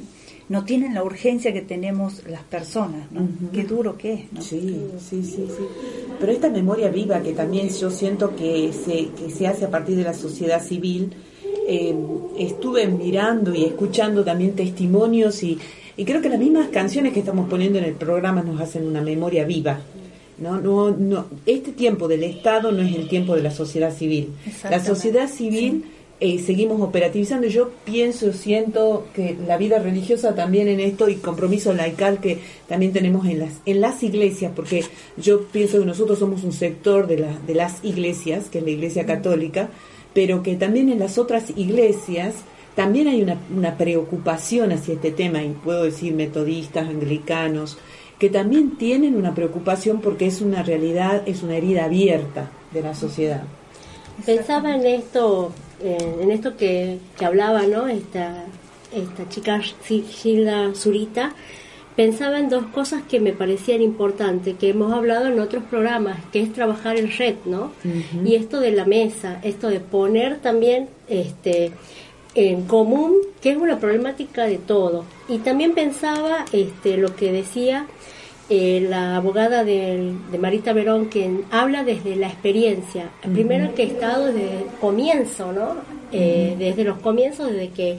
no tienen la urgencia que tenemos las personas, ¿no? Qué duro que es, ¿no? Sí, sí, sí, sí. Pero esta memoria viva que también yo siento que se, que se hace a partir de la sociedad civil, eh, estuve mirando y escuchando también testimonios y, y creo que las mismas canciones que estamos poniendo en el programa nos hacen una memoria viva. ¿No? No, no, este tiempo del Estado no es el tiempo de la sociedad civil. La sociedad civil eh, seguimos operativizando. Yo pienso, siento que la vida religiosa también en esto y compromiso laical que también tenemos en las, en las iglesias, porque yo pienso que nosotros somos un sector de, la, de las iglesias, que es la iglesia católica, pero que también en las otras iglesias también hay una, una preocupación hacia este tema, y puedo decir metodistas, anglicanos, que también tienen una preocupación porque es una realidad, es una herida abierta de la sociedad. Pensaba en esto en esto que, que, hablaba, ¿no? Esta, esta chica Gilda Zurita, pensaba en dos cosas que me parecían importantes, que hemos hablado en otros programas, que es trabajar en red, ¿no? Y esto de la mesa, esto de poner también este en común, que es una problemática de todo. Y también pensaba este lo que decía eh, la abogada de, Marita Verón, que habla desde la experiencia. Primero que he estado desde el comienzo, ¿no? Eh, desde los comienzos, desde que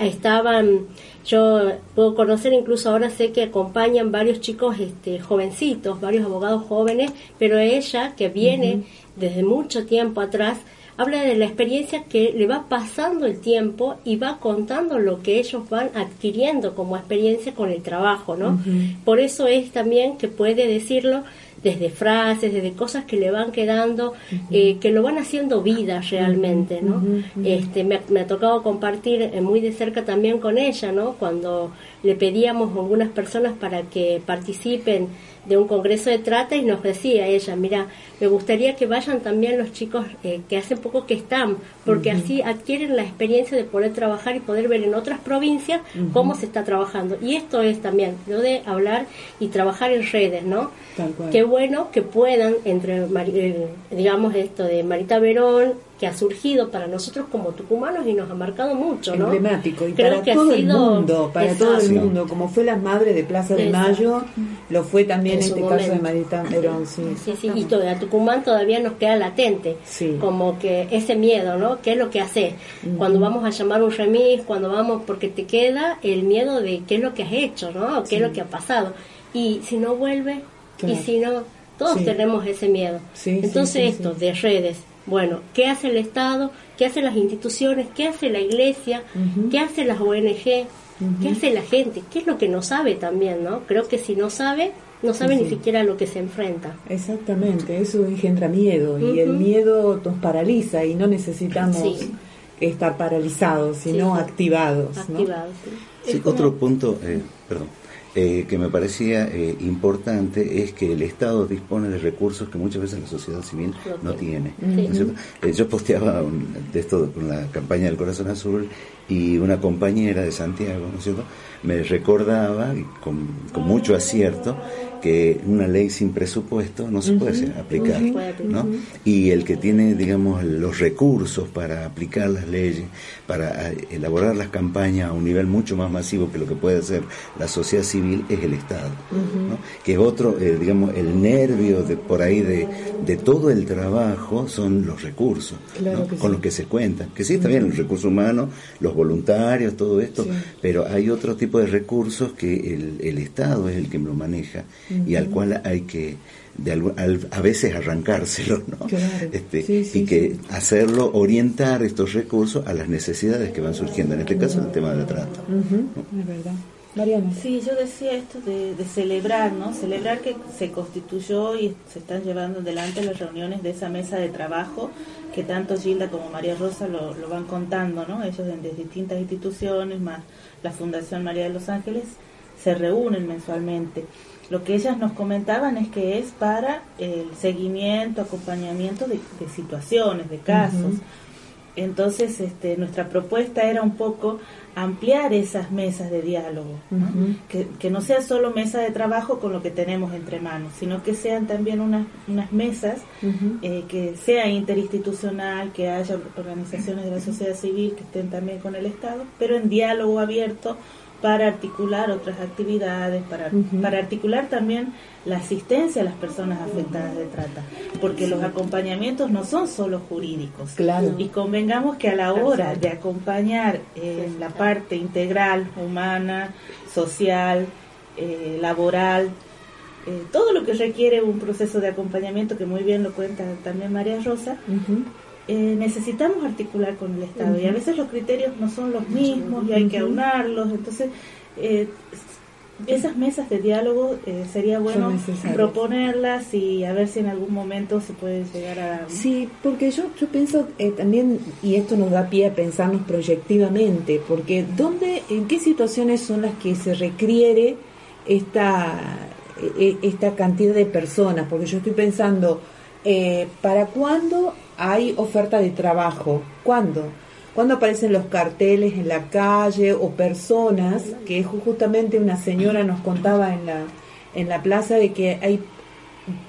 estaban, yo puedo conocer, incluso ahora sé que acompañan varios chicos este, jovencitos, varios abogados jóvenes, pero ella, que viene desde mucho tiempo atrás, habla de la experiencia que le va pasando el tiempo y va contando lo que ellos van adquiriendo como experiencia con el trabajo, ¿no? Por eso es también que puede decirlo desde frases, desde cosas que le van quedando, eh, que lo van haciendo vida realmente, ¿no? Este, me, me, ha tocado compartir eh, muy de cerca también con ella, ¿no? Cuando le pedíamos a algunas personas para que participen de un congreso de trata y nos decía ella, mira, me gustaría que vayan también los chicos eh, que hace poco que están, porque así adquieren la experiencia de poder trabajar y poder ver en otras provincias cómo se está trabajando. Y esto es también lo de hablar y trabajar en redes, ¿no? Qué bueno que puedan, entre, eh, digamos, esto de Marita Verón, que ha surgido para nosotros como tucumanos y nos ha marcado mucho, ¿no? Emblemático, y para todo el mundo, para todo el mundo, como fue las madres de Plaza de Mayo, lo fue también en, este caso de Marita Verón, sí. Sí, sí, y a Tucumán todavía nos queda latente, como que ese miedo, ¿no? ¿Qué es lo que hace? Cuando vamos a llamar un remis, cuando vamos, porque te queda el miedo de qué es lo que has hecho, ¿no? ¿Qué es lo que ha pasado? Y si no vuelve, y si no, todos tenemos ese miedo. Entonces esto de redes, bueno, ¿qué hace el Estado? ¿Qué hacen las instituciones? ¿Qué hace la Iglesia? ¿Qué hacen las ONG? ¿Qué hace la gente? ¿Qué es lo que no sabe también, no? Creo que si no sabe, no sabe ni siquiera a lo que se enfrenta. Exactamente, eso engendra miedo y el miedo nos paraliza y no necesitamos estar paralizados, sino activados. activados sí. otro punto, eh, perdón eh, que me parecía eh, importante es que el Estado dispone de recursos que muchas veces la sociedad civil no tiene. Eh, yo posteaba de esto con la campaña del Corazón Azul y una compañera de Santiago, ¿no es cierto? Me recordaba, con, con mucho acierto, que una ley sin presupuesto no se puede aplicar, ¿no? Y el que tiene, digamos, los recursos para aplicar las leyes, para eh, elaborar las campañas a un nivel mucho más masivo que lo que puede hacer la sociedad civil es el Estado, ¿no? Que es otro, eh, digamos, el nervio de por ahí de, de todo el trabajo son los recursos, con los que se cuentan, que sí, también el recurso humano, los voluntarios, todo esto, pero hay otro tipo de recursos que el, el Estado es el que lo maneja y al cual hay que de a veces arrancárselo, ¿no? este, y que hacerlo, orientar estos recursos a las necesidades que van surgiendo, en este caso el tema de la trata. Es verdad. Mariana. Sí, yo decía esto de, celebrar, ¿no? Celebrar que se constituyó y se están llevando adelante las reuniones de esa mesa de trabajo que tanto Gilda como María Rosa lo, lo van contando, ¿no? Ellos desde distintas instituciones, más la Fundación María de los Ángeles, se reúnen mensualmente. Lo que ellas nos comentaban es que es para el seguimiento, acompañamiento de, situaciones, de casos. Entonces, este, nuestra propuesta era un poco ampliar esas mesas de diálogo, que, que, no sea solo mesa de trabajo con lo que tenemos entre manos, sino que sean también unas, unas mesas eh, que sea interinstitucional, que haya organizaciones de la sociedad civil que estén también con el Estado, pero en diálogo abierto para articular otras actividades, para, para articular también la asistencia a las personas afectadas de trata, porque los acompañamientos no son solo jurídicos. Claro. Y convengamos que a la hora de acompañar en la parte integral, humana, social, eh, laboral, eh, todo lo que requiere un proceso de acompañamiento, que muy bien lo cuenta también María Rosa, eh, necesitamos articular con el Estado y a veces los criterios no son los mismos y hay que aunarlos. Entonces, eh, esas mesas de diálogo eh, sería bueno proponerlas y a ver si en algún momento se puede llegar a... Sí, porque yo, yo pienso también, y esto nos da pie a pensarnos proyectivamente, porque ¿dónde, en qué situaciones son las que se requiere esta, e, e, esta cantidad de personas? Porque yo estoy pensando, ¿para cuándo hay oferta de trabajo. ¿Cuándo? Cuando aparecen los carteles en la calle o personas, que justamente una señora nos contaba en la, en la plaza de que hay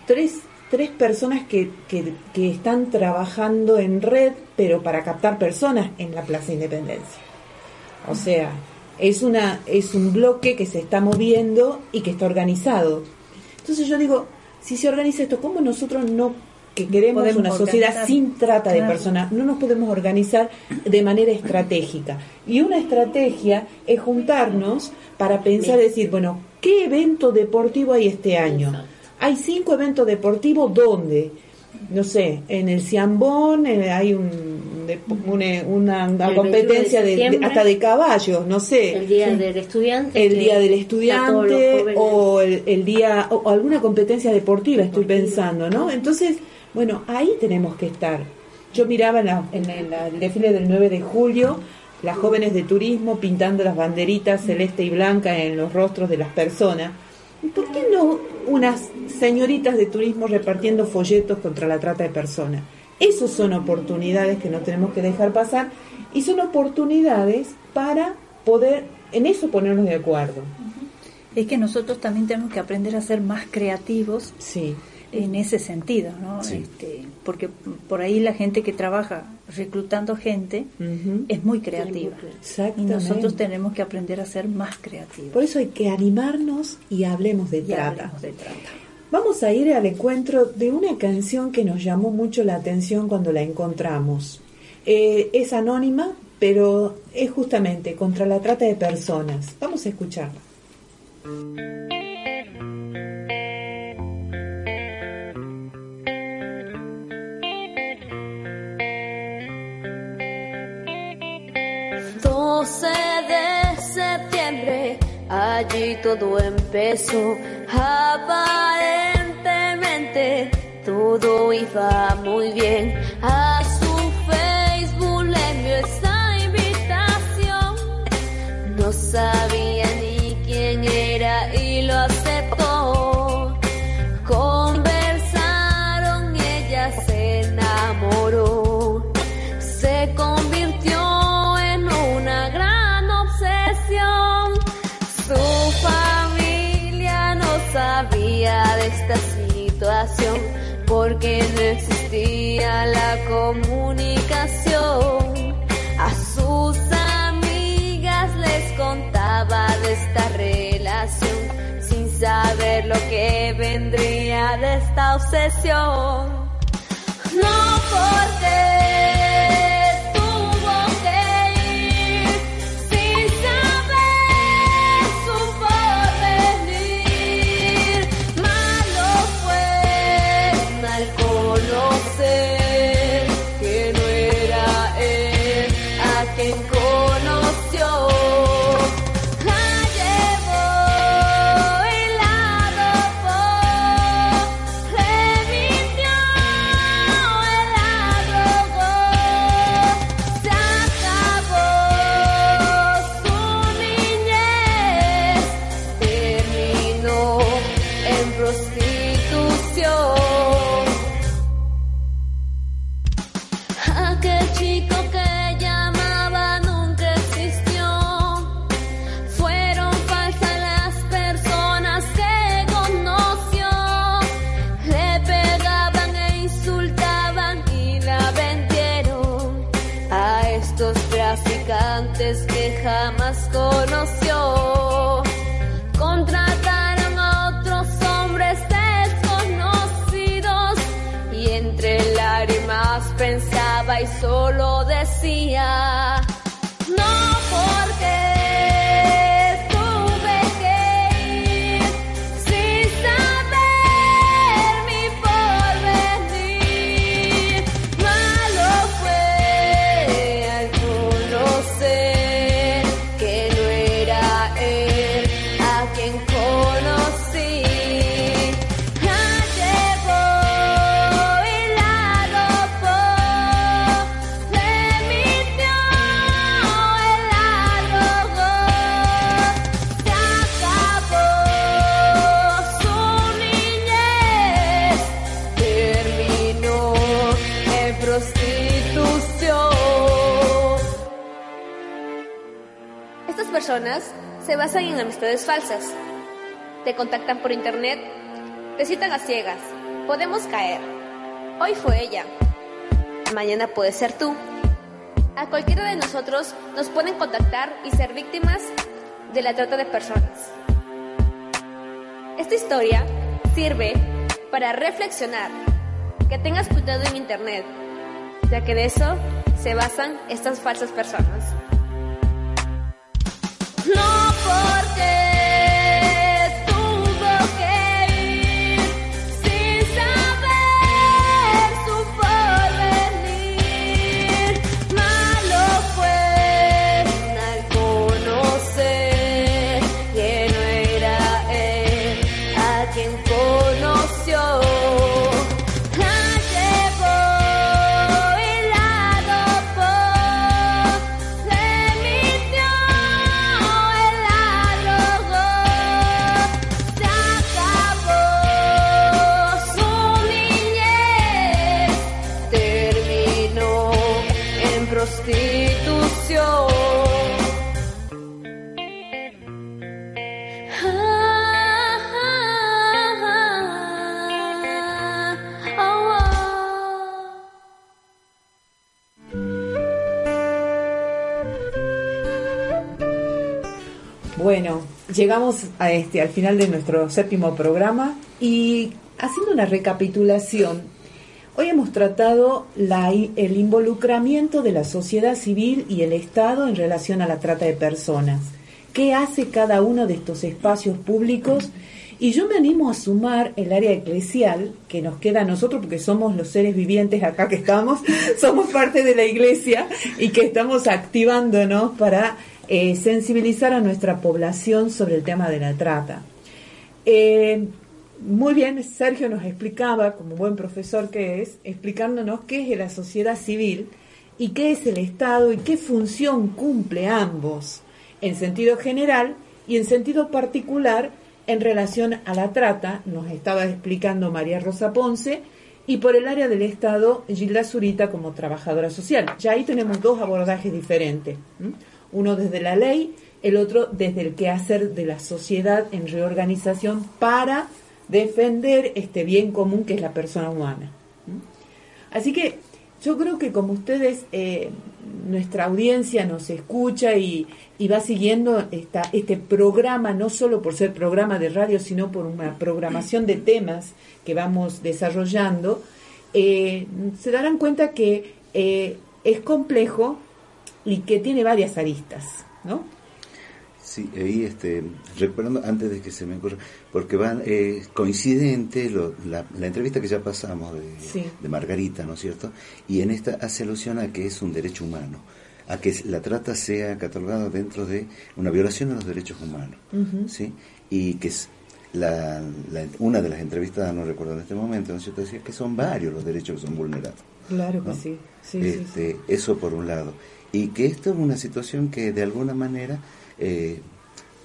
tres, tres personas que, que, que están trabajando en red, pero para captar personas en la Plaza Independencia. O sea, es, una, es un bloque que se está moviendo y que está organizado. Entonces yo digo, si se organiza esto, ¿cómo nosotros no que queremos una sociedad sin trata de personas. No nos podemos organizar de manera estratégica. Y una estrategia es juntarnos para pensar, decir, bueno, ¿qué evento deportivo hay este año? Hay cinco eventos deportivos, ¿dónde? No sé, en el Ciambón eh, hay un, una, competencia de, hasta de caballos, no sé. El día del estudiante. El día del estudiante o el, el, día o alguna competencia deportiva, estoy pensando, ¿no? Entonces bueno, ahí tenemos que estar. Yo miraba en, el desfile del 9 de julio las jóvenes de turismo pintando las banderitas celeste y blanca en los rostros de las personas. ¿Y por qué no unas señoritas de turismo repartiendo folletos contra la trata de personas? Esas son oportunidades que no tenemos que dejar pasar y son oportunidades para poder en eso ponernos de acuerdo. Es que nosotros también tenemos que aprender a ser más creativos. Sí en ese sentido, ¿no? Este, porque por ahí la gente que trabaja reclutando gente es muy creativa. Y nosotros tenemos que aprender a ser más creativos. Por eso hay que animarnos y hablemos de, trata. Vamos a ir al encuentro de una canción que nos llamó mucho la atención cuando la encontramos. Eh, es anónima, pero es justamente contra la trata de personas. Vamos a escucharla. De septiembre, allí todo empezó. Aparentemente todo iba muy bien. A su Facebook le envió esa invitación. No sabía porque no existía la comunicación. A sus amigas les contaba de esta relación sin saber lo que vendría de esta obsesión. No porque amistades falsas. Te contactan por internet, te citan a ciegas, podemos caer. Hoy fue ella, mañana puede ser tú. A cualquiera de nosotros nos pueden contactar y ser víctimas de la trata de personas. Esta historia sirve para reflexionar, que tengas cuidado en internet, ya que de eso se basan estas falsas personas. No porque llegamos a este, al final de nuestro séptimo programa y haciendo una recapitulación, hoy hemos tratado la, el involucramiento de la sociedad civil y el Estado en relación a la trata de personas. ¿Qué hace cada uno de estos espacios públicos? Y yo me animo a sumar el área eclesial que nos queda a nosotros, porque somos los seres vivientes acá que estamos, somos parte de la iglesia y que estamos activándonos para eh, sensibilizar a nuestra población sobre el tema de la trata. Eh, muy bien, Sergio nos explicaba, como buen profesor que es, explicándonos qué es la sociedad civil y qué es el Estado y qué función cumple ambos, en sentido general y en sentido particular en relación a la trata, nos estaba explicando María Rosa Ponce, y por el área del Estado, Gilda Zurita como trabajadora social. Ya ahí tenemos dos abordajes diferentes uno desde la ley, el otro desde el quehacer de la sociedad en reorganización para defender este bien común que es la persona humana. Así que yo creo que como ustedes, eh, nuestra audiencia nos escucha y, va siguiendo esta, este programa, no solo por ser programa de radio, sino por una programación de temas que vamos desarrollando, eh, se darán cuenta que eh, es complejo y que tiene varias aristas, ¿no? Sí, ahí este, recuerdo antes de que se me ocurra, porque van eh, coincidente la, entrevista que ya pasamos de, Margarita, ¿no es cierto? Y en esta hace alusión a que es un derecho humano, a que la trata sea catalogada dentro de una violación de los derechos humanos, ¿sí? Y que es la, una de las entrevistas, no recuerdo en este momento, ¿no es cierto? Decía que son varios los derechos que son vulnerados. Claro que sí. Sí, este, sí. Eso por un lado y que esto es una situación que de alguna manera, eh,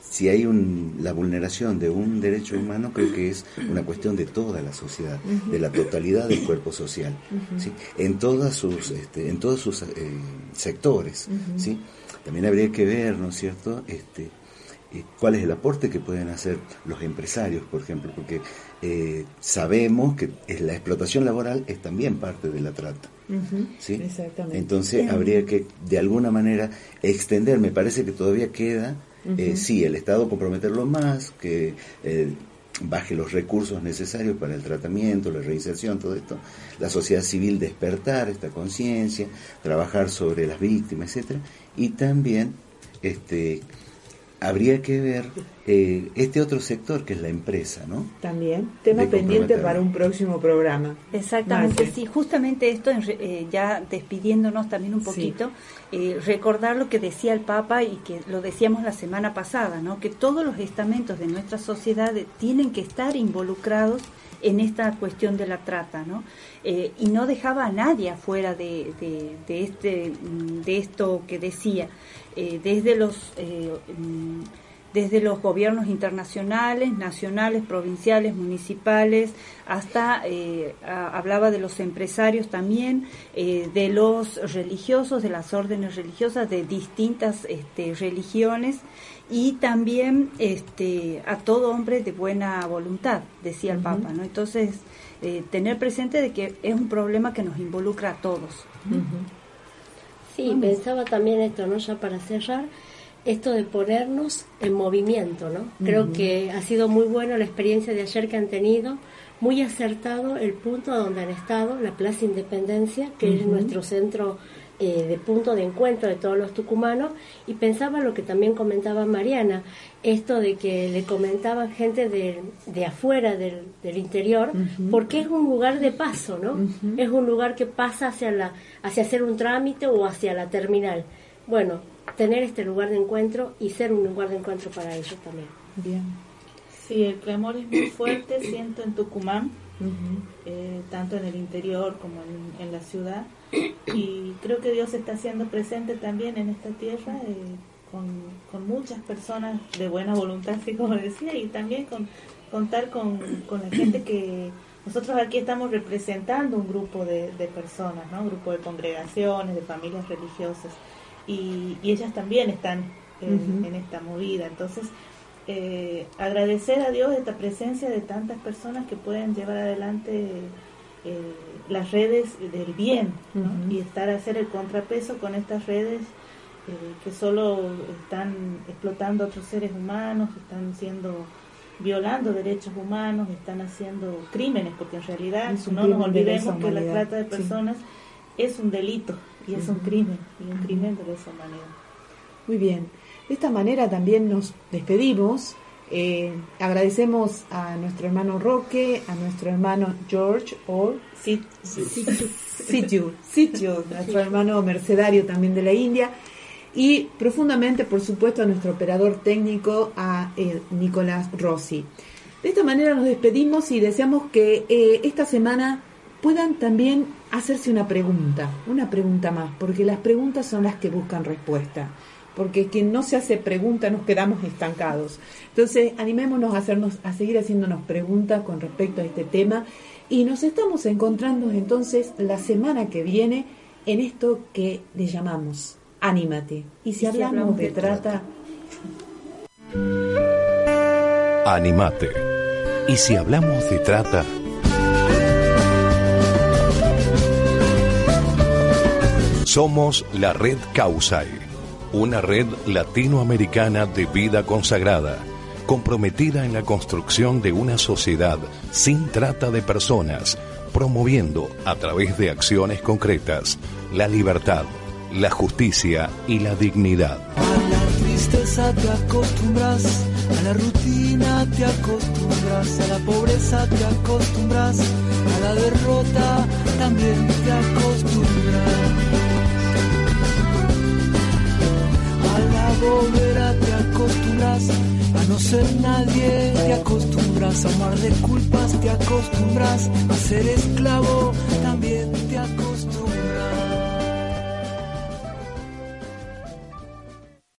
si hay un, la vulneración de un derecho humano, creo que es una cuestión de toda la sociedad, de la totalidad del cuerpo social, ¿sí? en, todas sus, este, en todos sus eh, sectores. ¿sí? También habría que ver, ¿no es cierto?, este, eh, cuál es el aporte que pueden hacer los empresarios, por ejemplo, porque sabemos que la explotación laboral es también parte de la trata. ¿Sí? Exactamente. Entonces habría que de alguna manera extender, me parece que todavía queda, eh, sí, el Estado comprometerlo más, que eh, baje los recursos necesarios para el tratamiento, la reinserción, todo esto, la sociedad civil despertar esta conciencia, trabajar sobre las víctimas, etcétera, y también este habría que ver eh, este otro sector que es la empresa, ¿no? También, tema pendiente para un próximo programa. Exactamente, sí, justamente esto, eh, ya despidiéndonos también un poquito, eh, recordar lo que decía el Papa y que lo decíamos la semana pasada, ¿no? Que todos los estamentos de nuestra sociedad tienen que estar involucrados en esta cuestión de la trata, ¿no? y no dejaba a nadie afuera de, de, de, este, de esto que decía. Eh, desde los eh, mm, desde los gobiernos internacionales, nacionales, provinciales, municipales, hasta eh, hablaba de los empresarios también, de los religiosos, de las órdenes religiosas, de distintas este, religiones y también este, a todo hombre de buena voluntad, decía el Papa. ¿no? Entonces, tener presente de que es un problema que nos involucra a todos. Sí, pensaba también esto, ¿no? Ya para cerrar, esto de ponernos en movimiento, ¿no? Creo que ha sido muy buena la experiencia de ayer que han tenido, muy acertado el punto donde han estado, la Plaza Independencia, que es nuestro centro eh, de punto de encuentro de todos los tucumanos y pensaba lo que también comentaba Mariana, esto de que le comentaban gente de, de afuera del, del interior, porque es un lugar de paso, ¿no? Es un lugar que pasa hacia, la, hacia hacer un trámite o hacia la terminal. Bueno, tener este lugar de encuentro y ser un lugar de encuentro para ellos también. Bien. Sí, el clamor es muy fuerte, siento en Tucumán, eh, tanto en el interior como en, en la ciudad y creo que Dios está siendo presente también en esta tierra eh, con, con, muchas personas de buena voluntad, así como decía, y también con contar con, con la gente que nosotros aquí estamos representando un grupo de, de personas, ¿no? un grupo de congregaciones, de familias religiosas, y, y ellas también están en, en esta movida. Entonces, eh, agradecer a Dios esta presencia de tantas personas que pueden llevar adelante eh, las redes del bien y estar a hacer el contrapeso con estas redes eh, que solo están explotando a otros seres humanos, están siendo violando derechos humanos, están haciendo crímenes, porque en realidad no nos olvidemos que la trata de personas es un delito y es un crimen, y un crimen de lesa humanidad. Muy bien, de esta manera también nos despedimos eh, agradecemos a nuestro hermano Roque, a nuestro hermano George o Sitio, nuestro hermano mercedario también de la India, y profundamente, por supuesto, a nuestro operador técnico, a eh, Nicolás Rossi. De esta manera nos despedimos y deseamos que eh, esta semana puedan también hacerse una pregunta, una pregunta más, porque las preguntas son las que buscan respuesta porque quien no se hace pregunta nos quedamos estancados. Entonces, animémonos a, hacernos, a seguir haciéndonos preguntas con respecto a este tema y nos estamos encontrando entonces la semana que viene en esto que le llamamos Anímate. Y si, hablamos, de, trata... Anímate. Y si hablamos de trata... Somos la red Causai una red latinoamericana de vida consagrada, comprometida en la construcción de una sociedad sin trata de personas, promoviendo a través de acciones concretas la libertad, la justicia y la dignidad. A la tristeza te acostumbras, a la rutina te acostumbras, a la pobreza te acostumbras, a la derrota también te acostumbras. Te acostumbras. A no ser nadie, te acostumbras. A amar de culpas, te acostumbras. A ser esclavo, también te acostumbras.